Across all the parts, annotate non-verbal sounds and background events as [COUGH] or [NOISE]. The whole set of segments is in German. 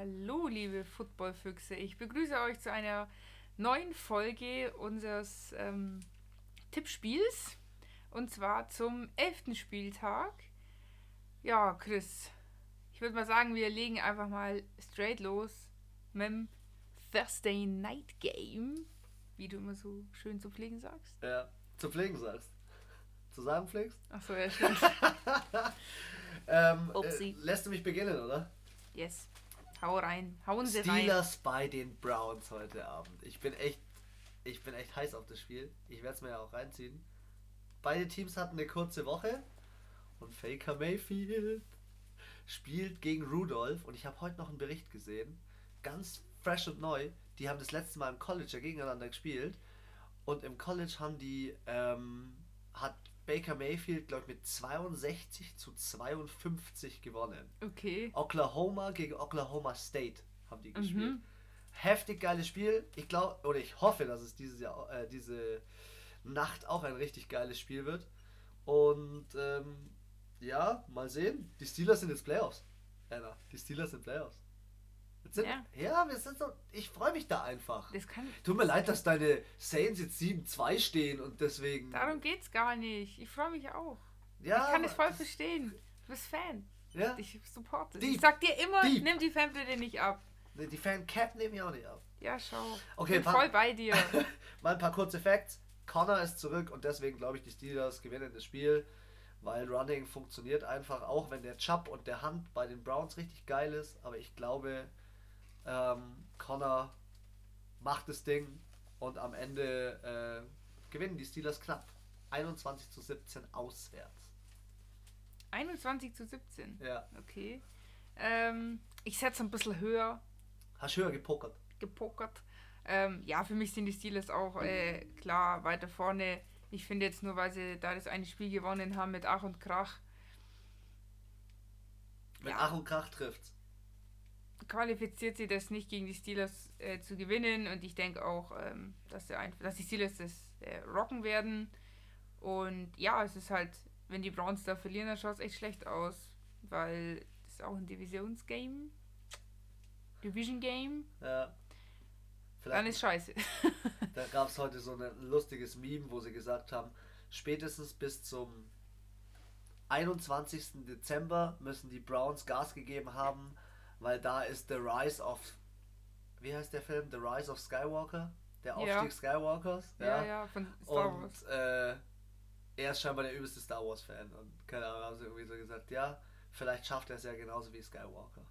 Hallo, liebe Footballfüchse. Ich begrüße euch zu einer neuen Folge unseres ähm, Tippspiels. Und zwar zum 11. Spieltag. Ja, Chris, ich würde mal sagen, wir legen einfach mal straight los mit dem Thursday Night Game. Wie du immer so schön zu pflegen sagst. Ja, zu pflegen sagst. Zu sagen pflegst? Achso, ja, stimmt. [LAUGHS] ähm, äh, lässt du mich beginnen, oder? yes. Hau rein. Hauen sie rein. Steelers bei den Browns heute Abend. Ich bin echt, ich bin echt heiß auf das Spiel. Ich werde es mir ja auch reinziehen. Beide Teams hatten eine kurze Woche und Faker Mayfield spielt gegen Rudolph und ich habe heute noch einen Bericht gesehen, ganz fresh und neu. Die haben das letzte Mal im College ja gegeneinander gespielt und im College haben die ähm, hat Baker Mayfield glaube ich mit 62 zu 52 gewonnen. Okay. Oklahoma gegen Oklahoma State haben die gespielt. Mhm. Heftig geiles Spiel. Ich glaube, oder ich hoffe, dass es dieses Jahr, äh, diese Nacht auch ein richtig geiles Spiel wird. Und ähm, ja, mal sehen. Die Steelers sind jetzt Playoffs. Anna, die Steelers sind Playoffs. Sind, Ja. ja. wir sind so. Ich freue mich da einfach. Das kann. Tut mir leid, dass deine Saints jetzt 7-2 stehen und deswegen. Darum geht's gar nicht. Ich freue mich auch. ja, ich kann es voll verstehen. Du bist Fan. Ja, Ich supporte. Deep. Ich sag dir immer, Deep. nimm die Fanbrille nicht ab. Nee, die Fan-Cap nehme ich auch nicht ab. Ja, schau. Okay, bin pa- voll bei dir. [LAUGHS] Mal ein paar kurze Facts. Connor ist zurück und deswegen glaube ich, die Steelers gewinnen das Spiel, weil Running funktioniert einfach, auch wenn der Chubb und der Hand bei den Browns richtig geil ist. Aber ich glaube, ähm, Connor macht das Ding und am Ende äh, gewinnen die Steelers knapp. 21 zu 17 auswärts. 21 zu 17. Ja. Okay. Ähm, ich setze ein bisschen höher Hast höher gepokert. gepokert. Ähm, ja, für mich sind die Steelers auch äh, klar weiter vorne. Ich finde jetzt nur, weil sie da das eine Spiel gewonnen haben mit Ach und Krach, Wenn Ja. Ach und Krach trifft. Qualifiziert sie das nicht gegen die Steelers äh, zu gewinnen und ich denke auch, ähm, dass, sie einfach, dass die Steelers das äh, rocken werden und ja, es ist halt, wenn die Browns da verlieren, dann schaut es echt schlecht aus, weil das ist auch ein Divisionsgame, Division Game, Ja. dann Vielleicht ist scheiße. [LAUGHS] Da gab es heute so ein lustiges Meme, wo sie gesagt haben, spätestens bis zum 21. Dezember müssen die Browns Gas gegeben haben, weil da ist The Rise of, wie heißt der Film? The Rise of Skywalker? Der Ja. Aufstieg Skywalkers? ja, ja, von Star Wars. Und äh, er ist scheinbar der übelste Star Wars Fan und keine Ahnung, haben sie irgendwie so gesagt, ja, vielleicht schafft er es ja genauso wie Skywalker.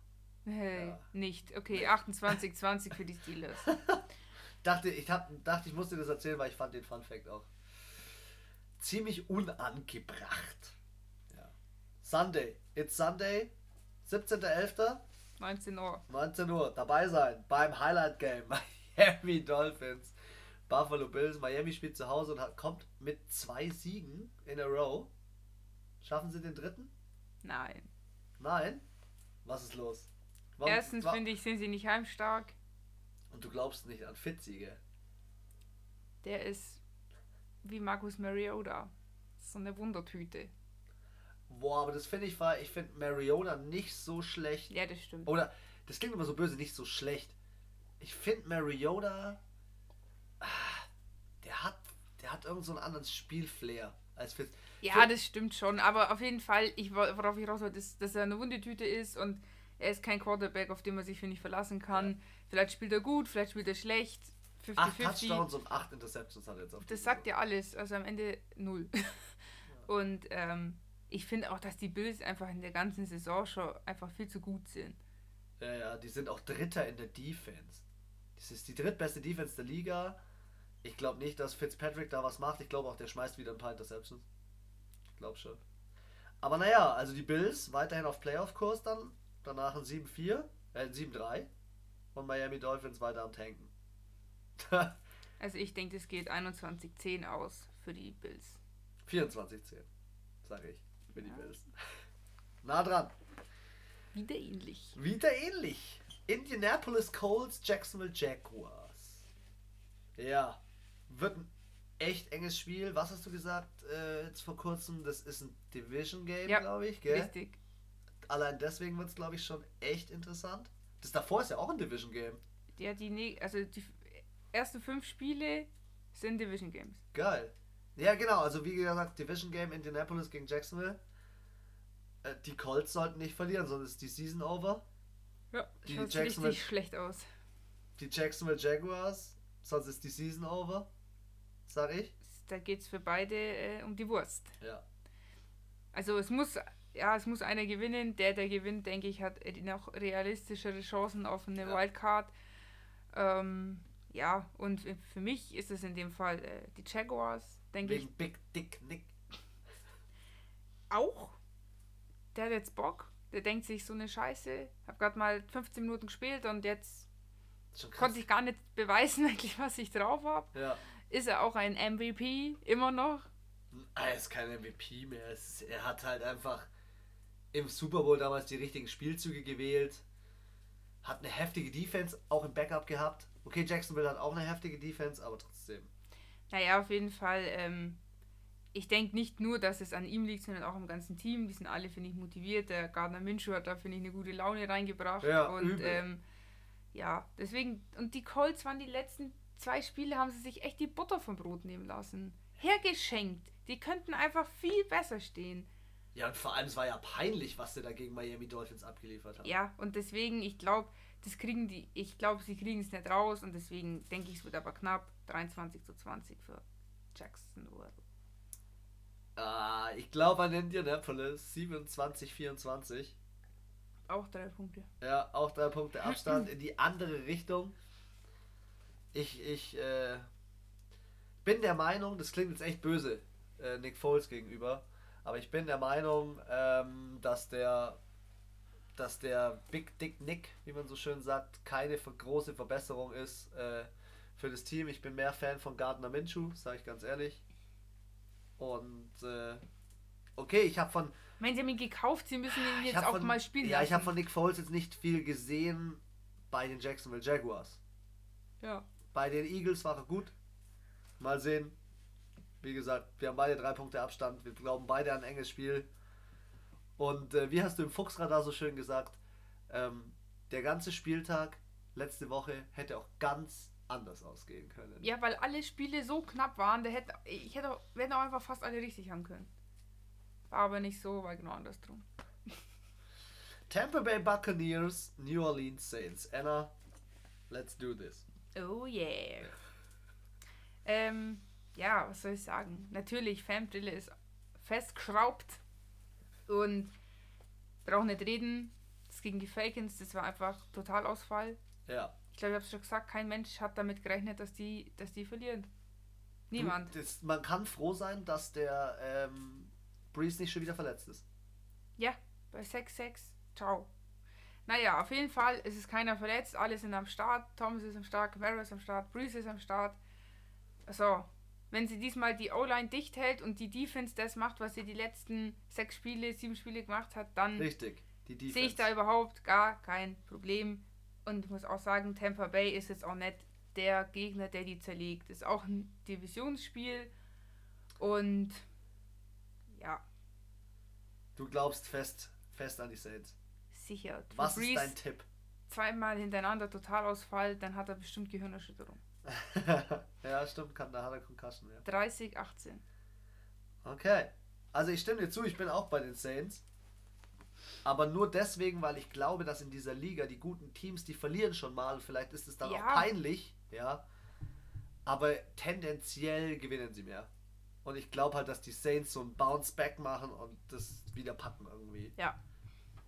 Hey, Ja. nicht. Okay, Nee. 28, 20 für die Steelers. [LAUGHS] Dachte, ich hab, dachte, ich musste das erzählen, weil ich fand den Fun Fact auch ziemlich unangebracht. Ja. Sunday. It's Sunday. 17.11. 19 Uhr. 19 Uhr. Dabei sein beim Highlight Game. [LAUGHS] Miami Dolphins. Buffalo Bills. Miami spielt zu Hause und hat, kommt mit zwei Siegen in a row. Schaffen sie den dritten? Nein. Nein. Was ist los? Warum- Erstens wa- finde ich, sind sie nicht heimstark. Und du glaubst nicht an Fitzsiege. Der ist wie Marcus Mariota. So eine Wundertüte. Boah, aber das finde ich war, ich finde Mariota nicht so schlecht. Ja, das stimmt. Oder, das klingt immer so böse, nicht so schlecht. Ich finde Mariota, ah, der hat, der hat irgend so einen anderen Spielflair als Fitz. Ja, das stimmt schon. Aber auf jeden Fall, ich, wo- worauf ich raus wollte, ist, dass er eine Wundertüte ist und er ist kein Quarterback, auf den man sich, finde ich, verlassen kann. Vielleicht spielt er gut, vielleicht spielt er schlecht. Acht 50-50. Touchdowns und acht Interceptions hat er jetzt auf Das sagt ja alles. Also am Ende null. [LAUGHS] Und ähm, ich finde auch, dass die Bills einfach in der ganzen Saison schon einfach viel zu gut sind. Ja, ja, die sind auch Dritter in der Defense. Das ist die drittbeste Defense der Liga. Ich glaube nicht, dass Fitzpatrick da was macht. Ich glaube auch, der schmeißt wieder ein paar Interceptions. Ich glaube schon. Aber naja, also die Bills weiterhin auf Playoff-Kurs dann. Danach ein 7-4, äh, ein 7-3. Und Miami Dolphins weiter am Tanken. [LAUGHS] Also ich denke, es geht 21-10 aus für die Bills. 24-10, sage ich, die Ja. Bills. Nah dran. Wieder ähnlich. Wieder ähnlich. Indianapolis Colts, Jacksonville Jaguars. Ja, wird ein echt enges Spiel. Was hast du gesagt äh, jetzt vor kurzem? Das ist ein Division Game, Ja, glaube ich, gell? Richtig. Allein deswegen wird es, glaube ich, schon echt interessant. Das davor ist ja auch ein Division Game. Ja, die, ne- also die ersten fünf Spiele sind Division Games. Geil. Ja, genau. Also wie gesagt, Division Game Indianapolis gegen Jacksonville. Äh, Die Colts sollten nicht verlieren, sonst ist die Season over. Ja, Die schaut Jacksonville- richtig schlecht aus. Die Jacksonville Jaguars, sonst ist die Season over. Sag ich. Da geht es für beide äh, um die Wurst. Ja. Also es muss, ja, es muss einer gewinnen. Der, der gewinnt, denke ich, hat äh, noch realistischere Chancen auf eine Ja. Wildcard. Ähm, ja, und für mich ist es in dem Fall äh, die Jaguars, denke ich, Big Dick Nick. auch. Der hat jetzt Bock. Der denkt sich so eine Scheiße. Hab gerade mal 15 Minuten gespielt und jetzt konnte ich gar nicht beweisen, [LAUGHS] eigentlich, was ich drauf habe. Ja. Ist er auch ein MVP immer noch? Er ist kein MVP mehr. Ist, er hat halt einfach im Super Bowl damals die richtigen Spielzüge gewählt. Hat eine heftige Defense auch im Backup gehabt. Okay, Jacksonville hat auch eine heftige Defense, aber trotzdem. Naja, auf jeden Fall. Ähm, ich denke nicht nur, dass es an ihm liegt, sondern auch am ganzen Team. Die sind alle, finde ich, motiviert. Der Gardner Minshew hat da, finde ich, eine gute Laune reingebracht. Ja, und ähm, ja, deswegen, und die Colts waren die letzten zwei Spiele, haben sie sich echt die Butter vom Brot nehmen lassen. Hergeschenkt. Die könnten einfach viel besser stehen. Ja, und vor allem, es war ja peinlich, was sie da gegen Miami Dolphins abgeliefert haben. Ja, und deswegen, ich glaube, das kriegen die, ich glaube, sie kriegen es nicht raus und deswegen denke ich, es wird aber knapp 23 zu 20 für Jacksonville. Ah, ich glaube an Indianapolis 27, 24. Auch drei Punkte. Ja, auch drei Punkte Abstand in die andere Richtung. Ich, ich äh, bin der Meinung, das klingt jetzt echt böse äh, Nick Foles gegenüber, aber ich bin der Meinung, ähm, dass der dass der Big Dick Nick, wie man so schön sagt, keine große Verbesserung ist äh, für das Team. Ich bin mehr Fan von Gardner Minshew, sage ich ganz ehrlich. Und äh, okay, ich habe von Ich meine, sie haben ihn gekauft, sie müssen ihn ich jetzt auch von, mal spielen Ja, lassen. ich habe von Nick Foles jetzt nicht viel gesehen bei den Jacksonville Jaguars. ja. Bei den Eagles war er gut. Mal sehen. Wie gesagt, wir haben beide drei Punkte Abstand. Wir glauben beide an ein enges Spiel. Und äh, wie hast du im Fuchsradar so schön gesagt, ähm, der ganze Spieltag letzte Woche hätte auch ganz anders ausgehen können. ja, weil alle Spiele so knapp waren, der hätte, ich hätte auch, wir hätten auch einfach fast alle richtig haben können. War aber nicht so, war genau andersrum. [LAUGHS] Tampa Bay Buccaneers, New Orleans Saints. Anna, let's do this. Oh yeah. Ähm, ja, was soll ich sagen? Natürlich, Fanbrille ist festgeschraubt und braucht nicht reden. Das gegen die Falcons, das war einfach Totalausfall. Ja. Ich glaube, ich habe es schon gesagt, kein Mensch hat damit gerechnet, dass die, dass die verlieren. Niemand. Du, das, man kann froh sein, dass der ähm, Breeze nicht schon wieder verletzt ist. Ja, bei 6-6. Ciao. Naja, auf jeden Fall ist es keiner verletzt. Alle sind am Start. Thomas ist am Start, Camara ist am Start, Breeze ist am Start. So, wenn sie diesmal die O-Line dicht hält und die Defense das macht, was sie die letzten sechs Spiele, sieben Spiele gemacht hat, dann sehe ich da überhaupt gar kein Problem. Und ich muss auch sagen, Tampa Bay ist jetzt auch nicht der Gegner, der die zerlegt. Ist auch ein Divisionsspiel. Und ja, Du glaubst fest, fest an die Saints. sicher. Was Breeze- ist dein Tipp? zweimal hintereinander Totalausfall, dann hat er bestimmt Gehirnerschütterung. [LAUGHS] ja, stimmt, kann, da hat er Concussion, ja. 30, 18. Okay. Also ich stimme dir zu, ich bin auch bei den Saints. Aber nur deswegen, weil ich glaube, dass in dieser Liga die guten Teams, die verlieren schon mal. Vielleicht ist es dann Ja. auch peinlich, ja. Aber tendenziell gewinnen sie mehr. Und ich glaube halt, dass die Saints so ein Bounce-Back machen und das wieder packen irgendwie. Ja.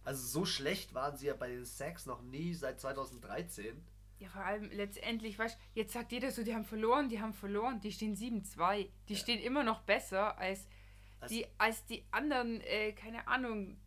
Also so schlecht waren sie ja bei den Sacks noch nie seit 2013. Ja, vor allem letztendlich, weißt du, jetzt sagt jeder so, die haben verloren, die haben verloren, die stehen 7-2. Die Ja. stehen immer noch besser als Also- die, als die anderen, äh, keine Ahnung,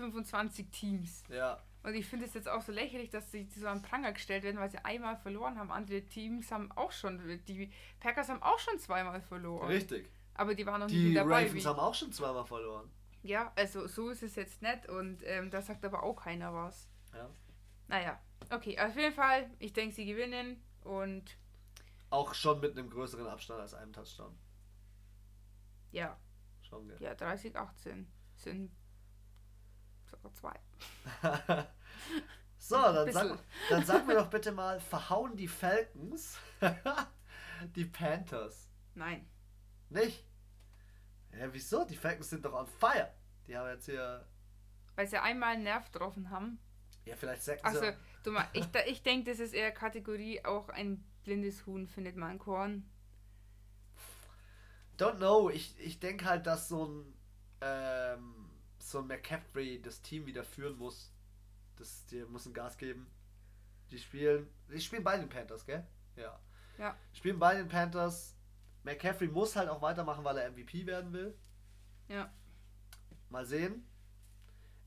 25 Teams. Ja, Und ich finde es jetzt auch so lächerlich, dass sie so am Pranger gestellt werden, weil sie einmal verloren haben. Andere Teams haben auch schon, die Packers haben auch schon zweimal verloren. richtig. Aber die waren noch nie Die dabei. Ravens wie- haben auch schon zweimal verloren. Ja, also so ist es jetzt nicht und ähm, da sagt aber auch keiner was. Ja. Naja, okay, auf jeden Fall, ich denke, sie gewinnen und Auch schon mit einem größeren Abstand als einem Touchdown. ja, Schon, gell? ja 30, 18 sind sogar zwei. [LAUGHS] So, dann sag, dann sag mir doch bitte mal, verhauen die Falcons [LAUGHS] die Panthers? Nein. Nicht? Ja, wieso? Die Falcons sind doch on fire. Die haben jetzt hier. Weil sie einmal einen Nerv getroffen haben. Ja, vielleicht sacken Also, du mal, ich, [LAUGHS] ich denke, das ist eher Kategorie, auch ein blindes Huhn findet mal ein Korn. Don't know. Ich, ich denke halt, dass so ein. Ähm, so ein McCaffrey das Team wieder führen muss. Das, die müssen Gas geben. Die spielen. Die spielen bei den Panthers, gell? Ja. Ja. Spielen bei den Panthers. McCaffrey muss halt auch weitermachen, weil er MVP werden will. Ja. Mal sehen.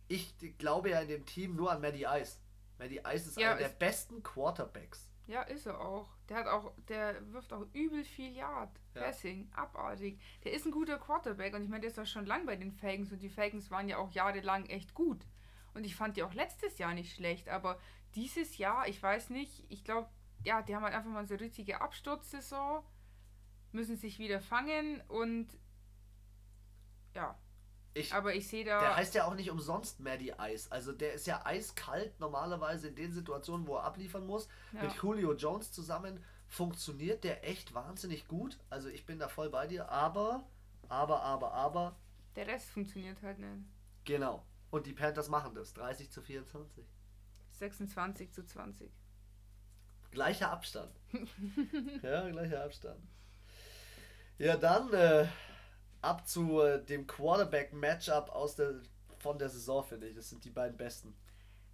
Ich glaube ja in dem Team nur an Maddie Ice. Maddie Ice ist Ja, einer der besten Quarterbacks. Ja, ist er auch. Der hat auch, der wirft auch übel viel Yard. Ja. Passing, abartig. Der ist ein guter Quarterback und ich meine, der ist doch schon lang bei den Falcons und die Falcons waren ja auch jahrelang echt gut. Und ich fand die auch letztes Jahr nicht schlecht, aber dieses Jahr, ich weiß nicht, ich glaube, ja, die haben halt einfach mal so eine richtige Absturzsaison, müssen sich wieder fangen und ja, Ich, aber ich sehe da. der heißt ja auch nicht umsonst Maddie Ice. Also der ist ja eiskalt normalerweise in den Situationen, wo er abliefern muss. Ja. Mit Julio Jones zusammen funktioniert der echt wahnsinnig gut. Also ich bin da voll bei dir. Aber, aber, aber, aber, Der Rest funktioniert halt nicht. genau. Und die Panthers machen das. 30 zu 24. 26 zu 20. Gleicher Abstand. [LAUGHS] ja, gleicher Abstand. Ja, dann äh, ab zu äh, dem Quarterback-Matchup aus der von der Saison, finde ich. Das sind die beiden besten.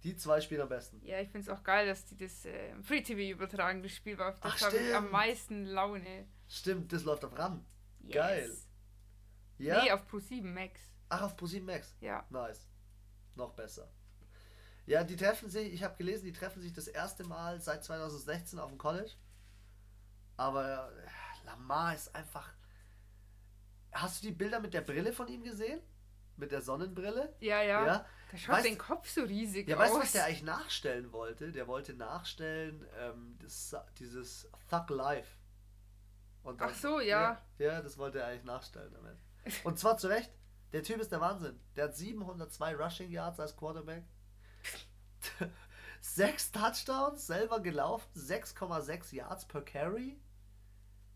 Die zwei spielen am besten. Ja, ich finde es auch geil, dass die das äh, im Free TV übertragen, das Spiel war. Das habe ich am meisten Laune. Stimmt, das läuft auf RAN. Yes. Geil. Ja? Nee, auf Pro7 Max. Ach, auf ProSieben Max. Ja. Nice. Noch besser. Ja, die treffen sich, ich habe gelesen, die treffen sich das erste Mal seit 2016 auf dem College. Aber äh, Lamar ist einfach. Hast du die Bilder mit der Brille von ihm gesehen? Mit der Sonnenbrille? Ja, ja. Ja. Da schaut Weißt- den Kopf so riesig Ja, aus. weißt du, was der eigentlich nachstellen wollte? Der wollte nachstellen, ähm, das, dieses Thug Life. Und Ach so, ja. ja. Ja, das wollte er eigentlich nachstellen damit. Und zwar zu Recht. Der Typ ist der Wahnsinn. Der hat 702 Rushing Yards als Quarterback. [LAUGHS] Sechs Touchdowns, selber gelaufen, 6,6 Yards per Carry.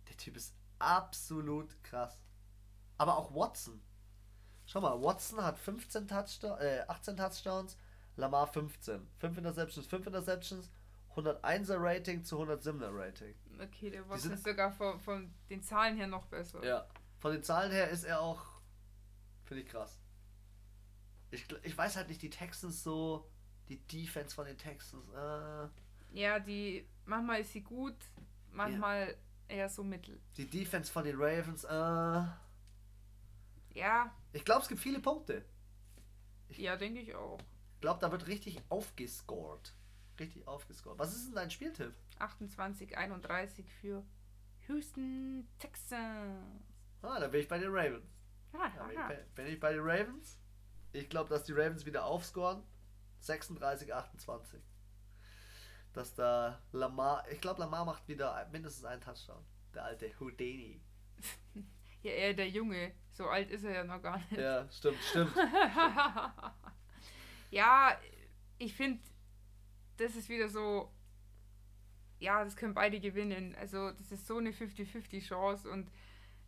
Der Typ ist absolut krass. Aber auch Watson. Schau mal, Watson hat 15 Touchdowns, äh, 18 Touchdowns, Lamar 15. 5 Interceptions, 5 Interceptions, 101er Rating zu 107er Rating. Okay, der war sind- sogar von, von den Zahlen her noch besser. Ja. Von den Zahlen her ist er auch, finde ich krass. Ich, ich weiß halt nicht, die Texans so, die Defense von den Texans, äh, Ja, die, manchmal ist sie gut, manchmal eher so mittel. die Defense von den Ravens, äh, Ja, ich glaube, es gibt viele Punkte. ja, denke ich auch. Ich glaube, da wird richtig aufgescored. Richtig aufgescored. Was ist denn dein Spieltipp? 28, 31 für Houston Texans. Ah, da bin ich bei den Ravens. Ja, bin ja. ich, bei- bin ich bei den Ravens. Ich glaube, dass die Ravens wieder aufscoren. 36, 28. Dass da Lamar, ich glaube, Lamar macht wieder mindestens einen Touchdown. Der alte Houdini. [LAUGHS] ja, eher der Junge. So alt ist er ja noch gar nicht. Ja, stimmt, stimmt. [LAUGHS] ja, ich finde, das ist wieder so. Ja, das können beide gewinnen. Also, das ist so eine 50-50 Chance und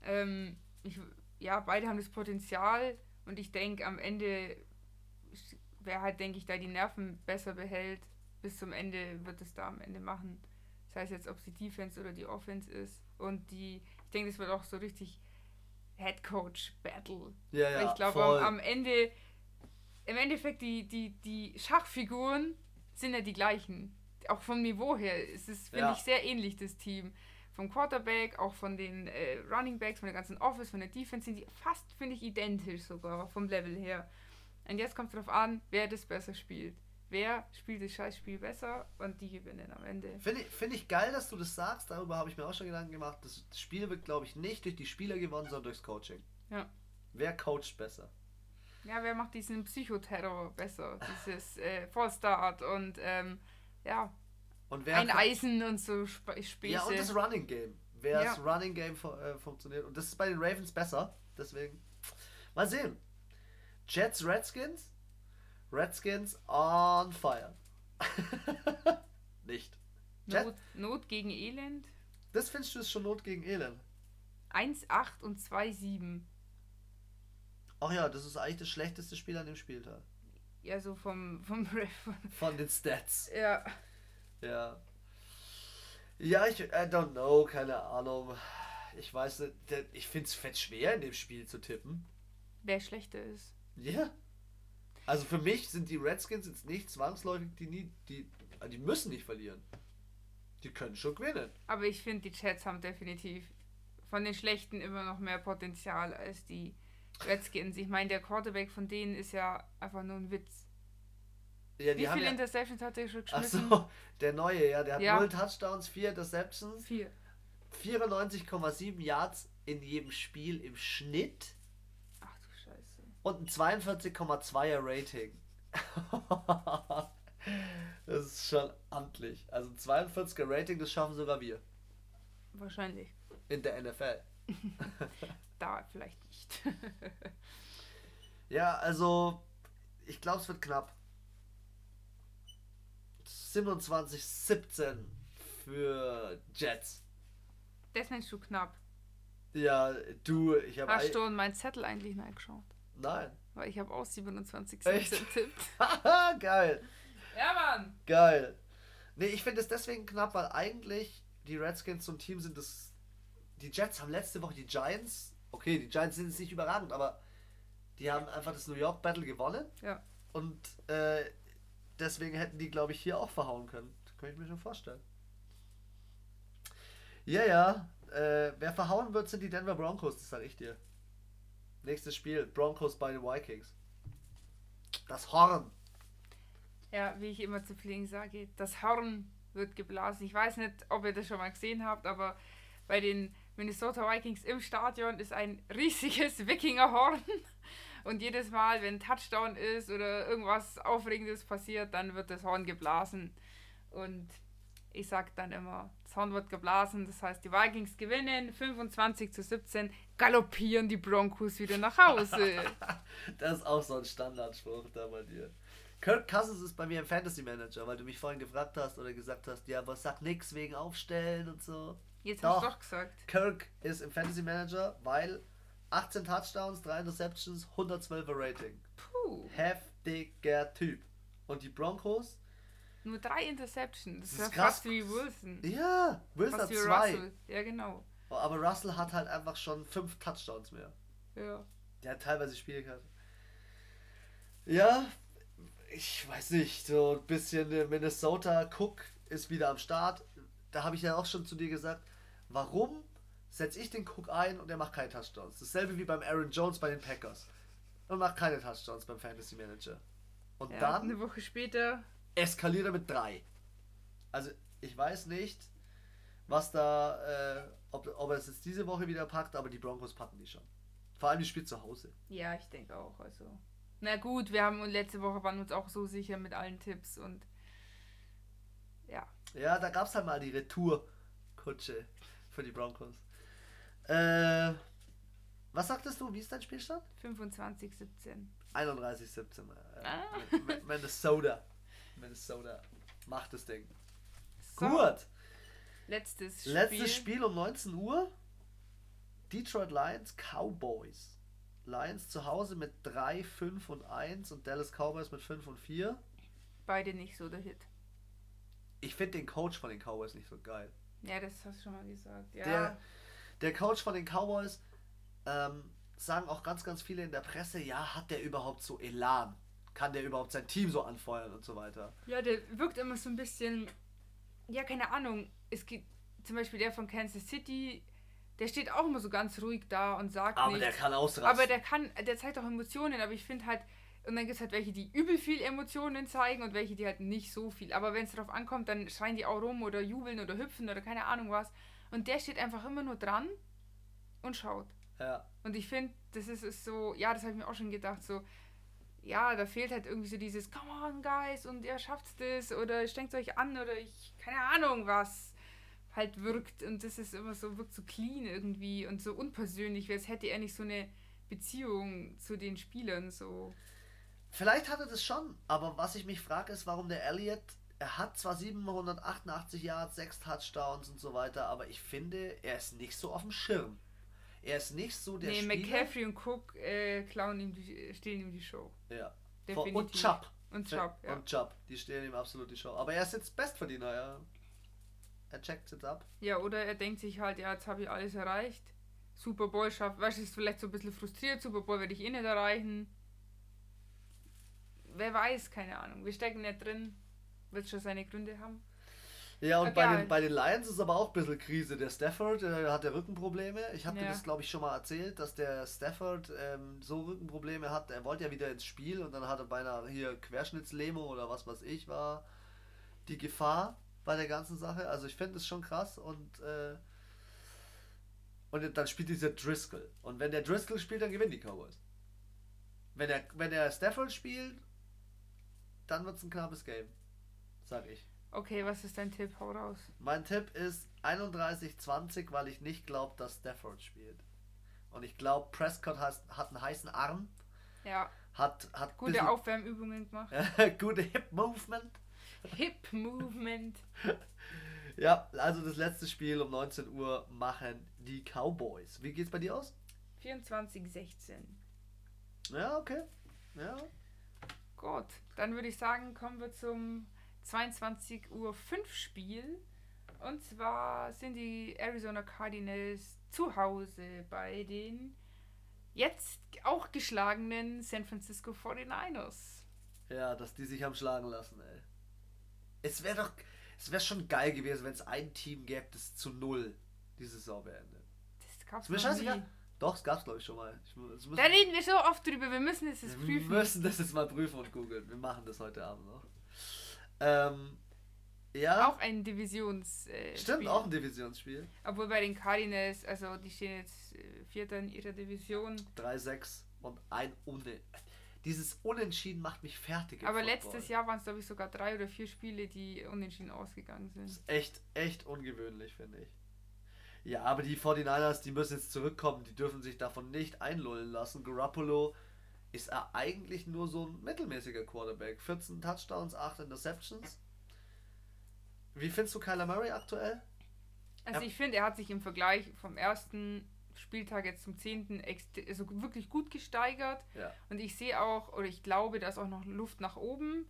ähm, ich, ja, beide haben das Potenzial und ich denke, am Ende, wer halt, denke ich, da die Nerven besser behält, bis zum Ende wird es da am Ende machen. Das heißt jetzt, ob es die Defense oder die Offense ist. Und die, ich denke, das wird auch so richtig Head Coach Battle. Ja, Weil ja, ich glaube, am, am Ende, im Endeffekt, die, die, die Schachfiguren sind ja die gleichen. Auch vom Niveau her ist es, finde Ja. ich, sehr ähnlich, das Team. Vom Quarterback, auch von den äh, Running Backs, von der ganzen Office, von der Defense sind die fast, finde ich, identisch sogar vom Level her. Und jetzt kommt es darauf an, wer das besser spielt. Wer spielt das Scheißspiel besser und die gewinnen am Ende. Finde ich, find ich geil, dass du das sagst. Darüber habe ich mir auch schon Gedanken gemacht. Das Spiel wird, glaube ich, nicht durch die Spieler gewonnen, sondern durchs Coaching. Ja. Wer coacht besser? Ja, wer macht diesen Psychoterror besser? Dieses äh, Vollstart und ähm, ja, Und wer ein Eisen und so Sp Späße. Ja, und das Running Game. Wer Ja. das Running Game fu äh, funktioniert. Und das ist bei den Ravens besser. Deswegen. Mal sehen. Jets, Redskins. Redskins on fire. [LAUGHS] Jet- Not, Not gegen Elend. Das findest du ist schon Not gegen Elend. 1,8 und 2,7. Ach ja, das ist eigentlich das schlechteste Spiel an dem Spieltag. Ja, so vom, vom Ref. Von den Stats. Ja. Ja. Ja, ich, I don't know, keine Ahnung. Ich weiß nicht, ich finde es fett schwer in dem Spiel zu tippen. Wer schlechter ist. Ja. Also für mich sind die Redskins jetzt nicht zwangsläufig, die nie, die, die müssen nicht verlieren. Die können schon gewinnen. Aber ich finde, die Jets haben definitiv von den Schlechten immer noch mehr Potenzial als die Redskins. Ich meine, der Quarterback von denen ist ja einfach nur ein Witz. Ja, Wie viele ja, Interceptions hat er schon geschmissen? so, [LAUGHS] der neue, ja, der hat Ja. null Touchdowns, vier Interceptions, Vier. 94,7 Yards in jedem Spiel im Schnitt. Und ein 42,2er Rating. [LAUGHS] das ist schon amtlich. Also ein 42er Rating, das schaffen sogar wir Wahrscheinlich. in der NFL. [LAUGHS] Da vielleicht nicht. Ja, also ich glaube, es wird knapp. 27-17 für Jets. das nennst du knapp. Ja, du, ich habe Hast du in meinen Zettel eigentlich reingeschaut? Nein. Weil ich habe auch 27 Echt? tippt. [LAUGHS] Haha, geil. Ja, Mann! Geil. Nee, ich finde es deswegen knapp, weil eigentlich die Redskins zum Team sind das. Die Jets haben letzte Woche die Giants. Okay, die Giants sind jetzt nicht überragend, aber die haben einfach das New York Battle gewonnen. Ja. Und äh, deswegen hätten die, glaube ich, hier auch verhauen können. Das kann ich mir schon vorstellen. Ja, ja. Äh, wer verhauen wird, sind die Denver Broncos, das sage ich dir. Nächstes Spiel: Broncos bei den Vikings. Das Horn. Ja, wie ich immer zu Pflegen sage, das Horn wird geblasen. Ich weiß nicht, ob ihr das schon mal gesehen habt, aber bei den Minnesota Vikings im Stadion ist ein riesiges [LAUGHS] Wikingerhorn. Und jedes Mal, wenn Touchdown ist oder irgendwas Aufregendes passiert, dann wird das Horn geblasen. Und ich sag dann immer, das Horn wird geblasen, das heißt, die Vikings gewinnen 25 zu 17, galoppieren die Broncos wieder nach Hause. [LAUGHS] Das ist auch so ein Standardspruch da bei dir. Kirk Cousins ist bei mir im Fantasy Manager, weil du mich vorhin gefragt hast oder gesagt hast, ja, was sagt nix wegen Aufstellen und so. Jetzt hast du Doch. doch gesagt. Kirk ist im Fantasy Manager, weil 18 Touchdowns, 3 Interceptions, 112er Rating. Puh. Heftiger Typ. Und die Broncos? Nur drei Interceptions. Das Das ist ja krass. fast wie Wilson. Ja, Wilson Fast hat zwei. Russell. Ja, genau. Aber Russell hat halt einfach schon 5 Touchdowns mehr. Ja. Der hat teilweise Spiele gehabt. Ja, ich weiß nicht, so ein bisschen äh, Minnesota Cook ist wieder am Start. Da habe ich ja auch schon zu dir gesagt, warum setze ich den Cook ein und er macht keine Touchdowns? Dasselbe wie beim Aaron Jones bei den Packers. Und macht keine Touchdowns beim Fantasy Manager. Und ja. dann Eine Woche später. Eskaliert er mit drei. Also ich weiß nicht, was da, äh, ob, ob er es jetzt diese Woche wieder packt, aber die Broncos packen die schon. Vor allem die spielt zu Hause. Ja, ich denke auch. Also. Na gut, wir haben letzte Woche waren uns auch so sicher mit allen Tipps und ja. Ja, da gab es halt mal die Retour-Kutsche für die Broncos. Äh, was sagtest du? Wie ist dein Spielstand? 25, 17. 31-17. Äh, Ah. Mi- Mi- Minnesota. Minnesota. Macht das Ding. So, Gut. Letztes Spiel. Letztes Spiel um 19 Uhr. Detroit Lions Cowboys. Lions zu Hause mit 3, 5 und 1 und Dallas Cowboys mit 5 und 4. Beide nicht so der Hit. Ich finde den Coach von den Cowboys nicht so geil. Ja, das hast du schon mal gesagt. Ja. Der- Der Coach von den Cowboys ähm, sagen auch ganz, ganz viele in der Presse, ja, hat der überhaupt so Elan? Kann der überhaupt sein Team so anfeuern und so weiter? Ja, der wirkt immer so ein bisschen. Ja, keine Ahnung. Es gibt zum Beispiel der von Kansas City, der steht auch immer so ganz ruhig da und sagt Aber nichts. der kann ausrasten. aber der kann, der zeigt auch Emotionen, aber ich finde halt, und dann gibt es halt welche, die übel viel Emotionen zeigen und welche, die halt nicht so viel. Aber wenn es darauf ankommt, dann schreien die auch rum oder jubeln oder hüpfen oder keine Ahnung was. Und der steht einfach immer nur dran und schaut. ja. Und ich finde, das ist, ist so, ja, das habe ich mir auch schon gedacht, so, ja, da fehlt halt irgendwie so dieses, come on, guys, und ihr schafft das, oder strengt euch an, oder ich, keine Ahnung, was halt wirkt. Und das ist immer so, wirkt so clean irgendwie und so unpersönlich, als hätte er nicht so eine Beziehung zu den Spielern, so. Vielleicht hat er das schon, aber was ich mich frage, ist, warum der Elliott er hat zwar 788 Yards, 6 Touchdowns und so weiter, aber ich finde, er ist nicht so auf dem Schirm. Er ist nicht so der nee, Spieler. McCaffrey und Cook äh, klauen ihm die, stehlen ihm die Show. Ja. Definitiv. Und Chubb. Und Chubb, ja. Und Chubb. Die stehlen ihm absolut die Show. Aber er ist jetzt Bestverdiener, ja. Er checkt jetzt ab. Ja, oder er denkt sich halt, ja, jetzt habe ich alles erreicht. Super Bowl schafft, weißt du, ist vielleicht so ein bisschen frustriert. Super Bowl werde ich eh nicht erreichen. Wer weiß, keine Ahnung. Wir stecken nicht drin. Wird schon seine Gründe haben. Ja, und bei den, bei den Lions ist aber auch ein bisschen Krise. Der Stafford äh, hat ja Rückenprobleme. Ich habe dir Ja. das, glaube ich, schon mal erzählt, dass der Stafford ähm, so Rückenprobleme hat. Er wollte ja wieder ins Spiel und dann hatte er beinahe hier Querschnittslähmung oder was weiß ich war die Gefahr bei der ganzen Sache. Also ich finde es schon krass und äh, und dann spielt dieser Driscoll. Und wenn der Driscoll spielt, dann gewinnen die Cowboys. Wenn der, wenn der Stafford spielt, dann wird es ein knappes Game. Sag ich. Okay, was ist dein Tipp? Hau raus. Mein Tipp ist 31-20, weil ich nicht glaube, dass Stafford spielt. Und ich glaube, Prescott hat, hat einen heißen Arm, Ja, hat, hat gute bisschen- Aufwärmübungen gemacht. [LAUGHS] gute Hip Movement. Hip Movement. [LAUGHS] Ja, also das letzte Spiel um 19 Uhr machen die Cowboys. Wie geht's bei dir aus? 24-16. Ja, okay. Ja. Gut, dann würde ich sagen, kommen wir zum 22 Uhr 5 Spiel. Und zwar sind die Arizona Cardinals zu Hause bei den jetzt auch geschlagenen San Francisco 49ers. Ja, dass die sich haben schlagen lassen, ey. Es wäre doch, es wäre schon geil gewesen, wenn es ein Team gäbe, das zu null die Saison beendet. Das gab's mir scheißegal. Doch, es gab's glaube ich schon mal. Ich, Da reden wir so oft drüber, wir müssen es jetzt wir prüfen. müssen das jetzt mal prüfen und googeln. Wir machen das heute Abend noch. Ähm, ja, Auch ein Divisions. Äh, stimmt, auch ein Divisionsspiel. Obwohl bei den Cardinals, also die stehen jetzt äh, Vierter in ihrer Division. 3-6 und ein Une. Dieses Unentschieden macht mich fertig. Aber Football. letztes Jahr waren es, glaube ich, sogar drei oder vier Spiele, die unentschieden ausgegangen sind. ist echt, echt ungewöhnlich, finde ich. Ja, aber die 49ers, die müssen jetzt zurückkommen, die dürfen sich davon nicht einlullen lassen. Garoppolo ist er eigentlich nur so ein mittelmäßiger Quarterback. 14 Touchdowns, 8 Interceptions. Wie findest du Kyler Murray aktuell? Also ich finde, er hat sich im Vergleich vom ersten Spieltag jetzt zum zehnten also wirklich gut gesteigert. Ja. Und ich sehe auch, oder ich glaube, da ist auch noch Luft nach oben.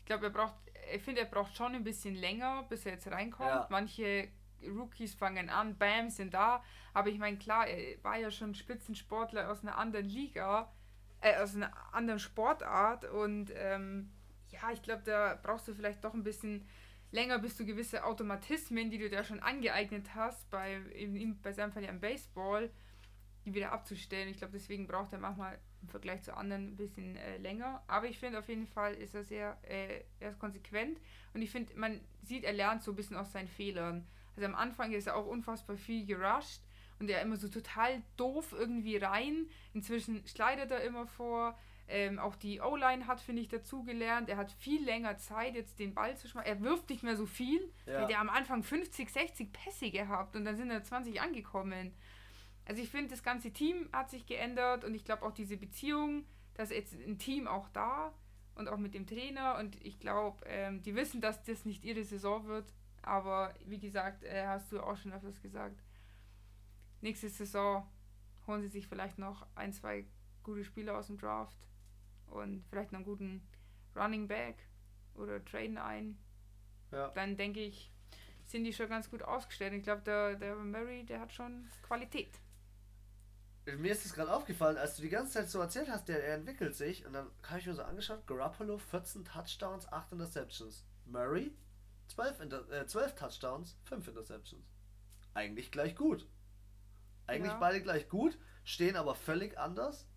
Ich glaube, er braucht, ich finde, er braucht schon ein bisschen länger, bis er jetzt reinkommt. Ja. Manche Rookies fangen an, bam, sind da. Aber ich meine, klar, er war ja schon Spitzensportler aus einer anderen Liga, äh, aus einer anderen Sportart. Und ähm, ja, ich glaube, da brauchst du vielleicht doch ein bisschen länger, bis du gewisse Automatismen, die du da schon angeeignet hast, bei, in, bei seinem Fall ja im Baseball, die wieder abzustellen. Ich glaube, deswegen braucht er manchmal im Vergleich zu anderen ein bisschen äh, länger. Aber ich finde auf jeden Fall ist er sehr, äh, er ist konsequent und ich finde, man sieht, er lernt so ein bisschen aus seinen Fehlern. Also am Anfang ist er auch unfassbar viel gerusht und er immer so total doof irgendwie rein. Inzwischen schleudert er immer vor. Ähm, auch die O-Line hat, finde ich, dazugelernt. Er hat viel länger Zeit, jetzt den Ball zu schmeißen. Er wirft nicht mehr so viel. Ja. Er hat ja am Anfang 50, 60 Pässe gehabt und dann sind er 20 angekommen. Also ich finde, das ganze Team hat sich geändert und ich glaube auch diese Beziehung, dass jetzt ein Team auch da und auch mit dem Trainer und ich glaube, ähm, die wissen, dass das nicht ihre Saison wird, aber wie gesagt, äh, hast du auch schon öfters gesagt, nächste Saison holen sie sich vielleicht noch ein, zwei gute Spieler aus dem Draft und vielleicht noch einen guten Running Back oder traden ein. Ja. Dann denke ich, sind die schon ganz gut ausgestellt. Ich glaube, der, der Murray, der hat schon Qualität. Mir ist es gerade aufgefallen, als du die ganze Zeit so erzählt hast, der, er entwickelt sich und dann habe ich mir so angeschaut, Garoppolo 14 Touchdowns, 8 Interceptions. Murray 12, Inter äh, 12 Touchdowns, 5 Interceptions. Eigentlich gleich gut. Eigentlich Ja. beide gleich gut, stehen aber völlig anders.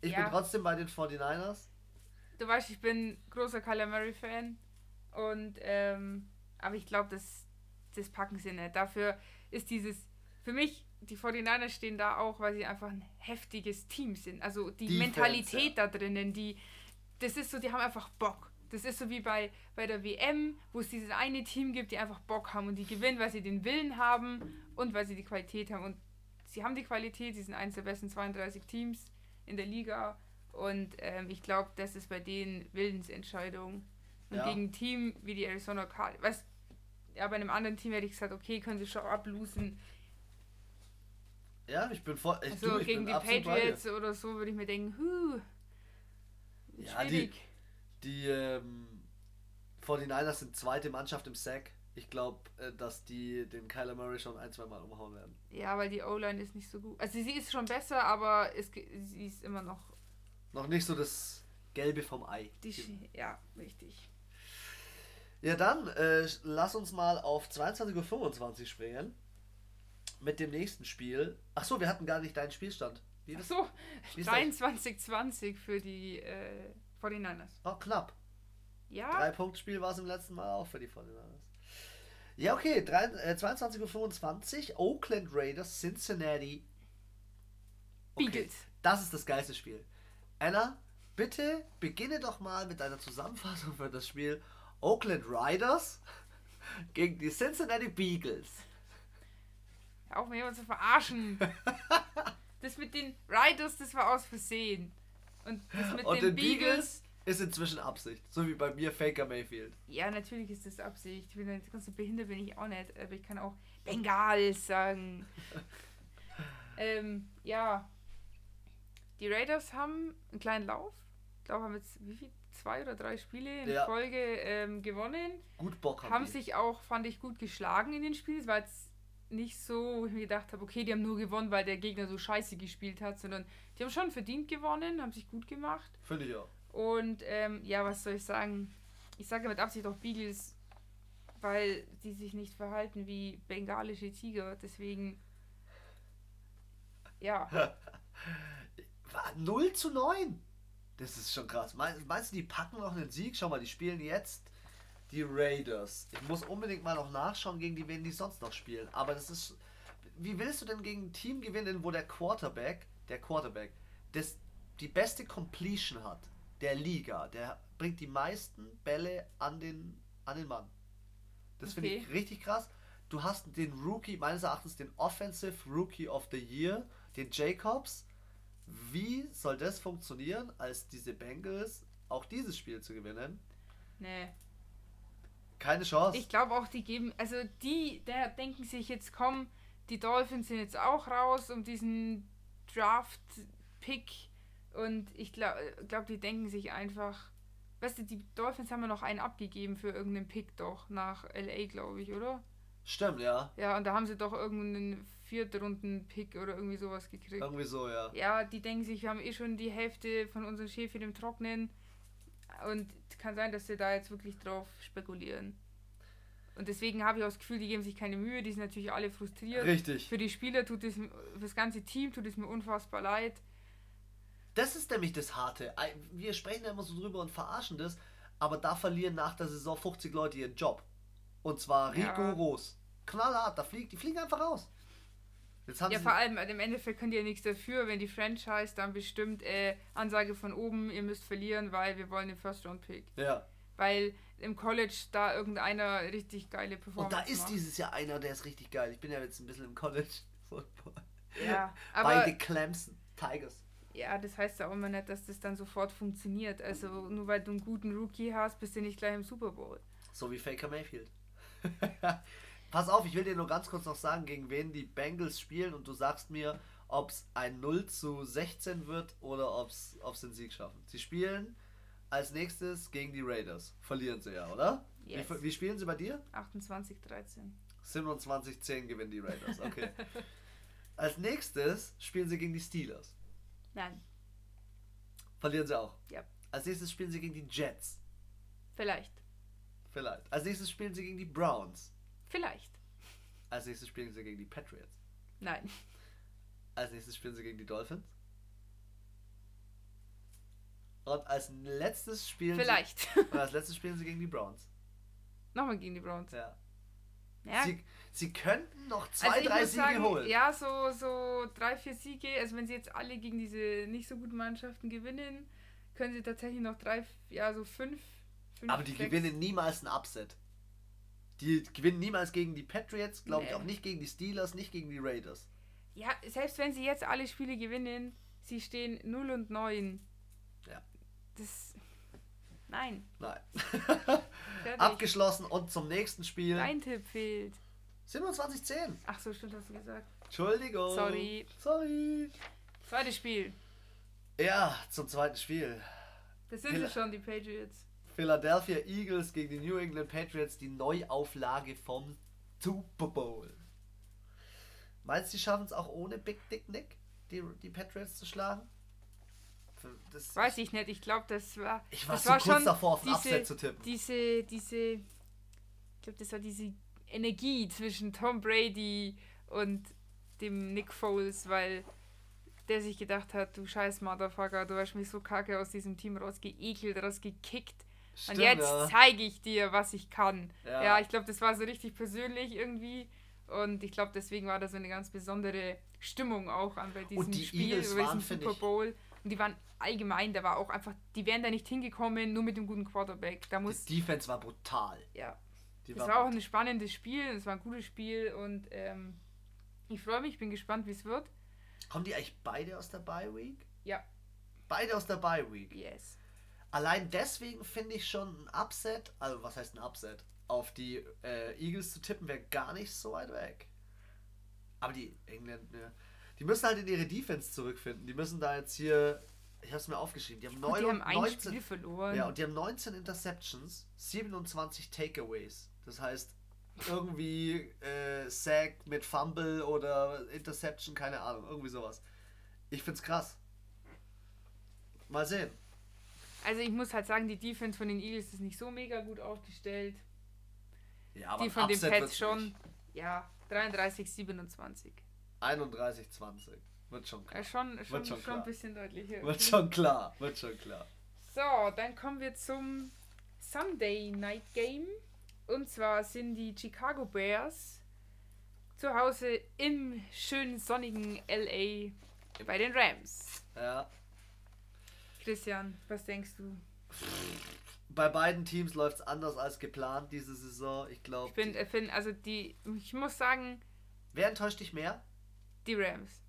Ich Ja. bin trotzdem bei den 49ers. Du weißt, ich bin großer Kyler Murray-Fan. Und, ähm, aber ich glaube, das, das packen sie nicht. Dafür ist dieses, für mich, die 49ers stehen da auch, weil sie einfach ein heftiges Team sind. Also die Defense, Mentalität da drinnen, die, das ist so, die haben einfach Bock. Das ist so wie bei, bei der WM, wo es dieses eine Team gibt, die einfach Bock haben und die gewinnen, weil sie den Willen haben und weil sie die Qualität haben. Und sie haben die Qualität, sie sind eines der besten 32 Teams in der Liga. Und ähm, ich glaube, das ist bei denen Willensentscheidung. Und Ja. gegen ein Team wie die Arizona Cardinals, weißt ja, bei einem anderen Team hätte ich gesagt, okay, können sie schon ablosen. Ja, ich bin voll. Ich, Also du, ich gegen bin die. Patriots oder so würde ich mir denken, huh, Ja, die, schwierig. die ähm, 49ers sind zweite Mannschaft im Sack. Ich glaube, äh, dass die den Kyler Murray schon ein, zwei Mal umhauen werden. Ja, weil die O-Line ist nicht so gut. Also sie ist schon besser, aber es, sie ist immer noch Noch nicht so das Gelbe vom Ei. die, ja, richtig. Ja, dann äh, lass uns mal auf 22.25 Uhr springen. Mit dem nächsten Spiel. Ach so, wir hatten gar nicht deinen Spielstand. Wie Ach so, Wie ist das? 23-20 für die äh, 49ers. Oh, knapp. Ja, Drei Punkt Spiel war es im letzten Mal auch für die 49ers. Ja, okay. Drei, äh, 22.25 Uhr. Oakland Raiders, Cincinnati. Okay, Beagles. Das ist das geilste Spiel. Anna, bitte beginne doch mal mit einer Zusammenfassung für das Spiel Oakland Riders [LAUGHS] gegen die Cincinnati Beagles. Hör auf mir jemand zu verarschen. [LAUGHS] das mit den Riders, das war aus Versehen. Und das mit Und den den Beagles Beagles, ist inzwischen Absicht. So wie bei mir Faker Mayfield. ja, natürlich ist das Absicht. Ich bin jetzt ganz so behindert bin ich auch nicht, aber ich kann auch Bengals sagen. [LAUGHS] ähm, ja. Die Raiders haben einen kleinen Lauf. Ich glaube, haben jetzt wie viel? Zwei oder drei Spiele in Ja. Folge ähm, gewonnen. Gut Bock haben, haben sich auch, fand ich, gut geschlagen in den Spielen. Es war jetzt nicht so, wo ich mir gedacht habe, okay, die haben nur gewonnen, weil der Gegner so scheiße gespielt hat, sondern die haben schon verdient gewonnen, haben sich gut gemacht. Finde ich auch. Und ähm, ja, was soll ich sagen? Ich sage mit Absicht auch Beagles, weil die sich nicht verhalten wie bengalische Tiger. Deswegen, ja, [LAUGHS] War 0 zu 9. Das ist schon krass. Meinst, meinst du, die packen noch einen Sieg? Schau mal, die spielen jetzt die Raiders. Ich muss unbedingt mal noch nachschauen, gegen die wen die sonst noch spielen. Aber das ist. Wie willst du denn gegen ein Team gewinnen, wo der Quarterback, der Quarterback, das die beste Completion hat der Liga? Der bringt die meisten Bälle an den, an den Mann. Das finde ich Okay. richtig krass. Du hast den Rookie, meines Erachtens den Offensive Rookie of the Year, den Jacobs. Wie soll das funktionieren, als diese Bengals auch dieses Spiel zu gewinnen? nee. Keine Chance. Ich glaube auch, die geben, also die, der denken sich jetzt, komm, die Dolphins sind jetzt auch raus um diesen Draft-Pick und ich glaube, glaub, die denken sich einfach, weißt du, die Dolphins haben ja noch einen abgegeben für irgendeinen Pick doch nach LA, glaube ich, oder? Stimmt, ja. Ja, und da haben sie doch irgendeinen Viertrunden-Pick oder irgendwie sowas gekriegt. Irgendwie so, ja. Ja, die denken sich, wir haben eh schon die Hälfte von unseren Schäfchen im Trocknen. Und kann sein, dass sie da jetzt wirklich drauf spekulieren. Und deswegen habe ich auch das Gefühl, die geben sich keine Mühe, die sind natürlich alle frustriert. Richtig. Für die Spieler tut es, für das ganze Team tut es mir unfassbar leid. Das ist nämlich das Harte. Wir sprechen ja immer so drüber und verarschen das, aber da verlieren nach der Saison 50 Leute ihren Job. Und zwar Ja. rigoros. Knallhart, da fliegt, die fliegen einfach raus. Jetzt haben Ja, vor allem, also im Endeffekt könnt ihr nichts dafür, wenn die Franchise dann bestimmt äh, Ansage von oben, ihr müsst verlieren, weil wir wollen den First-Round-Pick. Ja. Weil im College da irgendeiner richtig geile Performance Und da ist macht. dieses Jahr einer, der ist richtig geil. Ich bin ja jetzt ein bisschen im College Football. Ja, Bei aber den Clemson Tigers. Ja, das heißt ja auch immer nicht, dass das dann sofort funktioniert. Also nur weil du einen guten Rookie hast, bist du nicht gleich im Super Bowl. So wie Faker Mayfield. [LAUGHS] Pass auf, ich will dir nur ganz kurz noch sagen, gegen wen die Bengals spielen und du sagst mir, ob es ein 0 zu 16 wird oder ob es den Sieg schaffen. Sie spielen als nächstes gegen die Raiders. Verlieren sie ja, oder? Yes. Wie, wie spielen sie bei dir? 28, 13. 27-10 gewinnen die Raiders, okay. [LAUGHS] als nächstes spielen sie gegen die Steelers. Nein, Verlieren sie auch. Ja. Als nächstes spielen sie gegen die Jets. vielleicht. Vielleicht. Als nächstes spielen sie gegen die Browns. Vielleicht. Als nächstes spielen sie gegen die Patriots. Nein. Als nächstes spielen sie gegen die Dolphins. Und als letztes spielen Vielleicht. sie. Und als letztes spielen sie gegen die Browns. Nochmal gegen die Browns. Ja. Ja. Sie, sie könnten noch zwei, also ich drei Siege sagen, holen. Ja, so, so drei, vier Siege. Also wenn sie jetzt alle gegen diese nicht so guten Mannschaften gewinnen, können sie tatsächlich noch drei, ja, so fünf. fünf Aber die sechs- gewinnen niemals ein Upset. Die gewinnen niemals gegen die Patriots, glaube ich Nee. auch nicht gegen die Steelers, nicht gegen die Raiders. Ja, selbst wenn sie jetzt alle Spiele gewinnen, sie stehen 0 und 9. Ja. Das. Nein. Nein. [LAUGHS] Fertig. Abgeschlossen und zum nächsten Spiel. Dein Tipp fehlt. 27-10. Ach so, stimmt, hast du gesagt. Entschuldigung. Sorry. Sorry. Zweites Spiel. Ja, zum zweiten Spiel. Das sind Phil- sie schon, die Patriots. Philadelphia Eagles gegen die New England Patriots, die Neuauflage vom Super Bowl. Meinst du, die schaffen es auch ohne Big Dick Nick, die, die Patriots zu schlagen? Für- Das, Weiß ich nicht, ich glaube, das war. Ich war das so war kurz schon davor, auf ein diese, Upset zu tippen. Diese, diese. Ich glaube, das war diese Energie zwischen Tom Brady und dem Nick Foles, weil der sich gedacht hat, du scheiß Motherfucker, du hast mich so kacke aus diesem Team rausgeekelt, rausgekickt. Stimmt, und jetzt ja. zeige ich dir, was ich kann. Ja. Ja, ich glaube, das war so richtig persönlich irgendwie. Und ich glaube, deswegen war da so eine ganz besondere Stimmung auch an bei diesem die Spiel, bei waren, diesem Super Bowl. Und die waren allgemein, da war auch einfach, die wären da nicht hingekommen, nur mit dem guten Quarterback. Da muss, Die Defense war brutal. ja. Die Es war auch ein spannendes Spiel, es war ein gutes Spiel und ähm, ich freue mich, bin gespannt, wie es wird. Kommen die eigentlich beide aus der Bye Week? Ja, Beide aus der Bye Week. yes. Allein deswegen finde ich schon ein Upset, also was heißt ein Upset? Auf die äh, Eagles zu tippen wäre gar nicht so weit weg. Aber die Engländer, die müssen halt in ihre Defense zurückfinden. Die müssen da jetzt hier, ich habe es mir aufgeschrieben, die haben, Und die neun- haben ein 19, Spiel verloren. ja, und die haben 19 Interceptions, 27 Takeaways. Das heißt, irgendwie äh, Sack mit Fumble oder Interception, keine Ahnung, irgendwie sowas. Ich find's krass. Mal sehen. Also ich muss halt sagen, die Defense von den Eagles ist nicht so mega gut aufgestellt. Ja, aber die von den Pets schon. nicht. Ja, 33, 27. 31, 20. Wird schon klar. Ja, schon, schon, schon schon, klar. ein bisschen deutlicher. Wird schon klar. Wird schon klar. So, dann kommen wir zum Sunday Night Game. Und zwar sind die Chicago Bears zu Hause im schönen sonnigen LA bei den Rams. Ja. Christian, was denkst du? Bei beiden Teams läuft es anders als geplant diese Saison. Ich glaube. Ich bin, äh, also die, ich muss sagen, Wer enttäuscht dich mehr? Die Rams.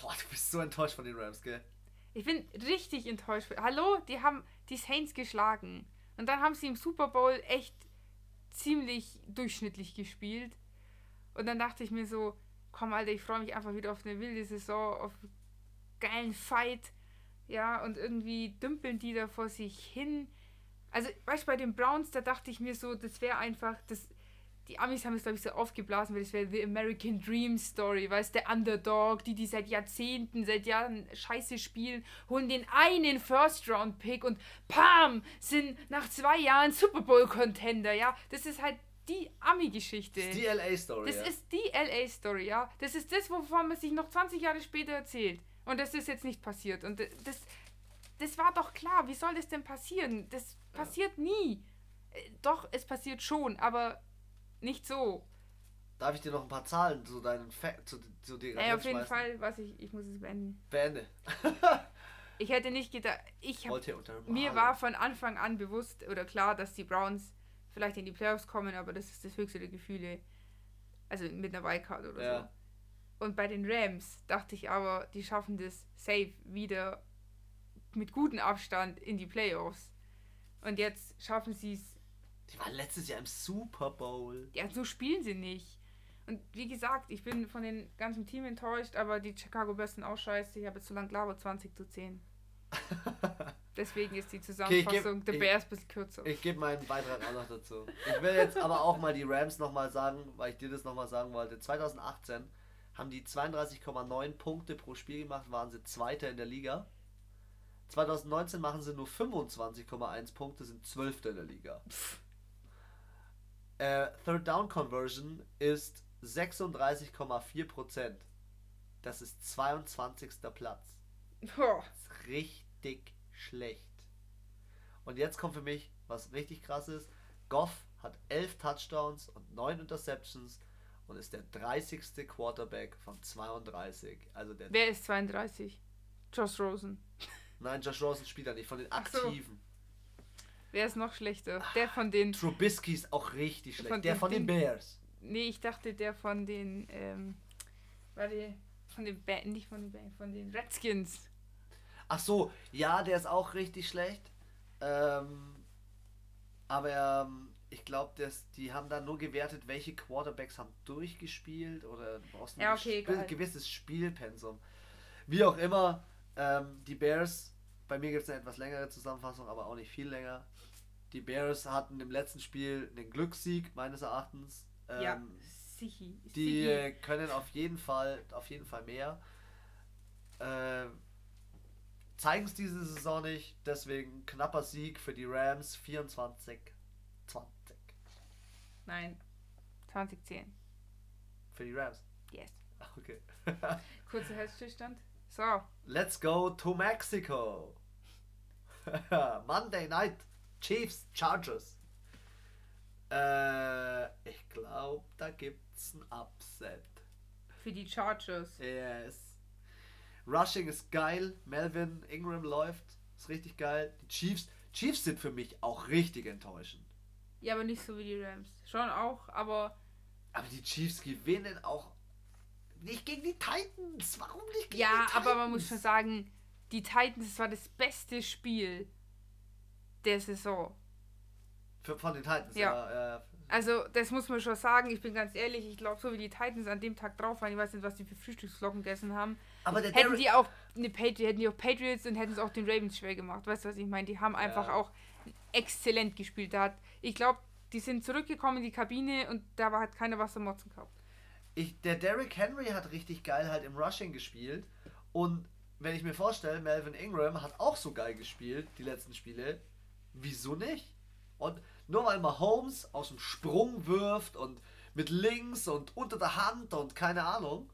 Boah, du bist so enttäuscht von den Rams, gell? Ich bin richtig enttäuscht. Hallo, die haben die Saints geschlagen. Und dann haben sie im Super Bowl echt ziemlich durchschnittlich gespielt. Und dann dachte ich mir so, komm Alter, ich freue mich einfach wieder auf eine wilde Saison, auf einen geilen Fight. Ja, und irgendwie dümpeln die da vor sich hin. Also, weißt du, bei den Browns, da dachte ich mir so, das wäre einfach, das, die Amis haben es, glaube ich, so aufgeblasen, weil das wäre The American Dream Story, weißt du, der Underdog, die, die seit Jahrzehnten, seit Jahren scheiße spielen, holen den einen First-Round-Pick und PAM, sind nach zwei Jahren Super Bowl-Contender, ja. Das ist halt die Ami-Geschichte. Das ist die LA-Story. Das ja. ist die LA-Story, ja. Das ist das, wovon man sich noch 20 Jahre später erzählt. Und das ist jetzt nicht passiert. Und das, das war doch klar. Wie soll das denn passieren? Das passiert nie. Äh, Doch, es passiert schon, aber nicht so. Darf ich dir noch ein paar Zahlen zu deinen Fa zu, zu dir Naja, auf jeden? Fall, was ich, ich muss es beenden. Beende. [LAUGHS] Ich hätte nicht gedacht, ich hab, Wollte unter mir war von Anfang an bewusst oder klar, dass die Browns vielleicht in die Playoffs kommen, aber das ist das höchste der Gefühle. Also mit einer Wildcard oder Ja. so. Und bei den Rams dachte ich aber, die schaffen das safe wieder mit gutem Abstand in die Playoffs. Und jetzt schaffen sie es. Die waren letztes Jahr im Super Bowl. Ja, so spielen sie nicht. Und wie gesagt, ich bin von dem ganzen Team enttäuscht, aber die Chicago Bears sind auch scheiße. Ich habe jetzt so lange gelabert, 20 zu 10. [LAUGHS] Deswegen ist die Zusammenfassung geb- der Bears ein bisschen kürzer. Ich gebe meinen Beitrag auch noch dazu. Ich will jetzt aber auch mal die Rams nochmal sagen, weil ich dir das nochmal sagen wollte. 2018 haben die 32,9 Punkte pro Spiel gemacht, waren sie Zweiter in der Liga. 2019 machen sie nur 25,1 Punkte, sind Zwölfter in der Liga. Äh, Third Down Conversion ist 36,4%. Das ist 22. Platz. Das ist richtig schlecht. Und jetzt kommt für mich, was richtig krass ist. Goff hat 11 Touchdowns und 9 Interceptions und ist der 30. Quarterback von 32. Also der. Wer ist 32? Josh Rosen. Nein, Josh Rosen spielt da nicht, von den. Aktiven. Wer ist noch schlechter? Der von den. Trubisky ist auch richtig schlecht. Von der den von den Bears. Nee, ich dachte der von den. Ähm, warte. Von den ba nicht von den ba von den Redskins. Ach so, ja, der ist auch richtig schlecht. Ähm, Aber ähm, ich glaube, die haben dann nur gewertet, welche Quarterbacks haben durchgespielt oder du brauchst ein Ja, okay, gewisses Spielpensum. Wie auch immer, ähm, die Bears, bei mir gibt es eine etwas längere Zusammenfassung, aber auch nicht viel länger. Die Bears hatten im letzten Spiel einen Glückssieg, meines Erachtens. Ähm, ja, sicher. die äh, können auf jeden Fall, auf jeden Fall mehr. Äh, Zeigen es diese Saison nicht, deswegen knapper Sieg für die Rams 24 20 Nein, 2010. für die Rams. Yes. Okay. Kurzer [LAUGHS] Herzstillstand. So, Let's go to Mexico. [LAUGHS] Monday Night Chiefs Chargers. Äh, ich glaube, da gibt's ein Upset. für die Chargers. Yes. Rushing ist geil. Melvin Ingram läuft. Ist richtig geil. Die Chiefs. Chiefs sind für mich auch richtig enttäuschend. Ja, aber nicht so wie die Rams. Schon auch, aber Aber die Chiefs gewinnen auch nicht gegen die Titans. Warum nicht gegen ja, die Titans? aber man muss schon sagen, die Titans das war das beste Spiel der Saison. Für, von den Titans, Ja. ja. ja. Also, das muss man schon sagen. Ich bin ganz ehrlich, ich glaube, so wie die Titans an dem Tag drauf waren, ich weiß nicht, was die für Frühstücksflocken gegessen haben, Aber hätten die auch eine Patri hätten die auch Patriots und hätten es auch den Ravens schwer gemacht. Weißt du, was ich meine? Die haben einfach Ja. auch exzellent gespielt. Da hat, ich glaube, die sind zurückgekommen in die Kabine und da war hat keiner was am Motzen gehabt. Ich, der Derrick Henry hat richtig geil halt im Rushing gespielt. Und wenn ich mir vorstelle, Melvin Ingram hat auch so geil gespielt, die letzten Spiele. Wieso nicht? Und nur weil Mahomes aus dem Sprung wirft und mit links und unter der Hand und keine Ahnung,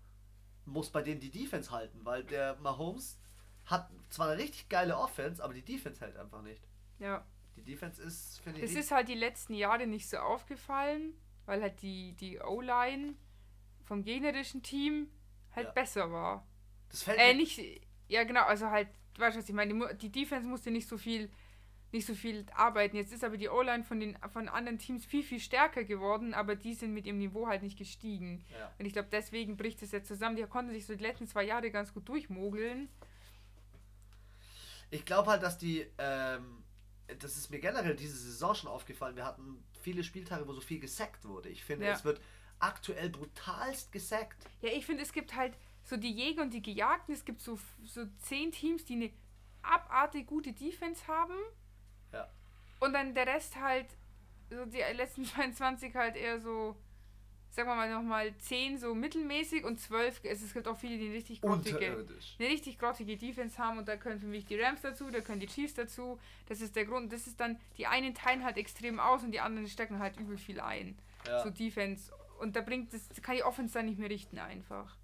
muss bei denen die Defense halten, weil der Mahomes hat zwar eine richtig geile Offense, aber die Defense hält einfach nicht. Ja. Die Defense ist, finde ich, Es ist halt die letzten Jahre nicht so aufgefallen, weil halt die, die O-Line vom gegnerischen Team halt Ja. besser war. das fällt Äh, mir- nicht, ja genau, also halt, du weißt was ich meine, die, die Defense musste nicht so viel, nicht so viel arbeiten. Jetzt ist aber die O-Line von den von anderen Teams viel, viel stärker geworden, aber die sind mit ihrem Niveau halt nicht gestiegen. Ja. Und ich glaube, deswegen bricht es jetzt zusammen. Die konnten sich so die letzten zwei Jahre ganz gut durchmogeln. Ich glaube halt, dass die, ähm, das ist mir generell diese Saison schon aufgefallen. Wir hatten viele Spieltage, wo so viel gesackt wurde. Ich finde, Ja. es wird aktuell brutalst gesackt. Ja, ich finde, es gibt halt so die Jäger und die Gejagten. Es gibt so, so zehn Teams, die eine abartig gute Defense haben. Ja. Und dann der Rest halt, so die letzten [LAUGHS] 22 halt eher so, sagen wir mal nochmal 10 so mittelmäßig und 12, es, es gibt auch viele, die eine richtig grottige, eine richtig grottige Defense haben und da können für mich die Rams dazu, da können die Chiefs dazu. Das ist der Grund. Das ist dann, die einen teilen halt extrem aus und die anderen stecken halt übel viel ein Ja. so Defense. Und da bringt das, kann die Offense dann nicht mehr richten einfach.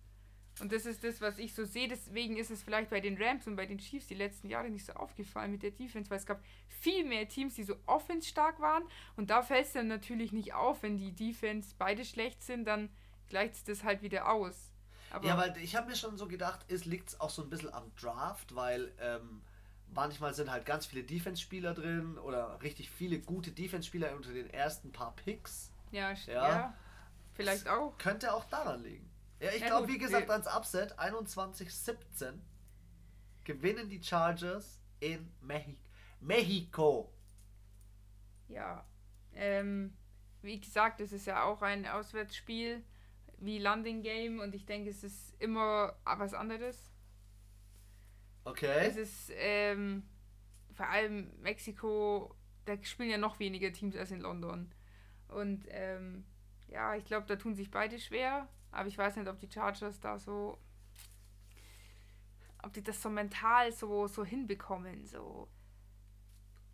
Und das ist das, was ich so sehe. Deswegen ist es vielleicht bei den Rams und bei den Chiefs die letzten Jahre nicht so aufgefallen mit der Defense, weil es gab viel mehr Teams, die so offense stark waren. Und da fällt es dann natürlich nicht auf, wenn die Defense beide schlecht sind, dann gleicht es das halt wieder aus. Aber ja, weil ich habe mir schon so gedacht, es liegt auch so ein bisschen am Draft, weil ähm, manchmal sind halt ganz viele Defense-Spieler drin oder richtig viele gute Defense-Spieler unter den ersten paar Picks. ja, Ja. ja, vielleicht auch. Könnte auch daran liegen. Ja, ich Ja, glaube, wie gesagt, ans Upset 21-17 gewinnen die Chargers in Mexi Mexiko. Ja. Ähm, wie gesagt, es ist ja auch ein Auswärtsspiel wie London Game und ich denke, es ist immer was anderes. Okay. Es ist ähm, vor allem Mexiko, da spielen ja noch weniger Teams als in London. Und ähm, ja, ich glaube, da tun sich beide schwer. Aber ich weiß nicht, ob die Chargers da so. Ob die das so mental so, so hinbekommen. So.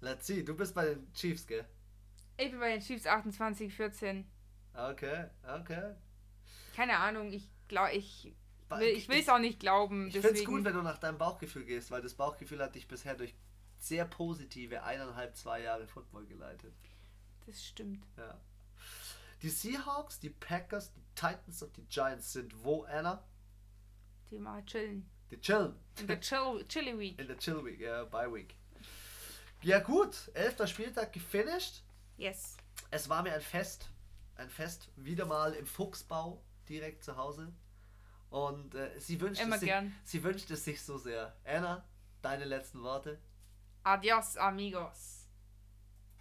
Let's see, du bist bei den Chiefs, gell? Ich bin bei den Chiefs 28, 14. Okay, okay. Keine Ahnung, ich glaube, ich will ich will es auch nicht glauben. Ich finde es gut, wenn du nach deinem Bauchgefühl gehst, weil das Bauchgefühl hat dich bisher durch sehr positive eineinhalb, zwei Jahre Football geleitet. Das stimmt. Ja. Die Seahawks, die Packers, die Titans und die Giants sind wo, Anna? Die mal chillen. Die chillen. In der Chill, Chilly Week. In der Chill Week, ja, Bye Week. Ja gut, elfter Spieltag gefinisht. Yes. Es war mir ein Fest. Ein Fest, wieder mal im Fuchsbau, direkt zu Hause. Und äh, sie, wünscht Immer es sich, gern. sie wünscht es sich so sehr. Anna, deine letzten Worte? Adios, amigos.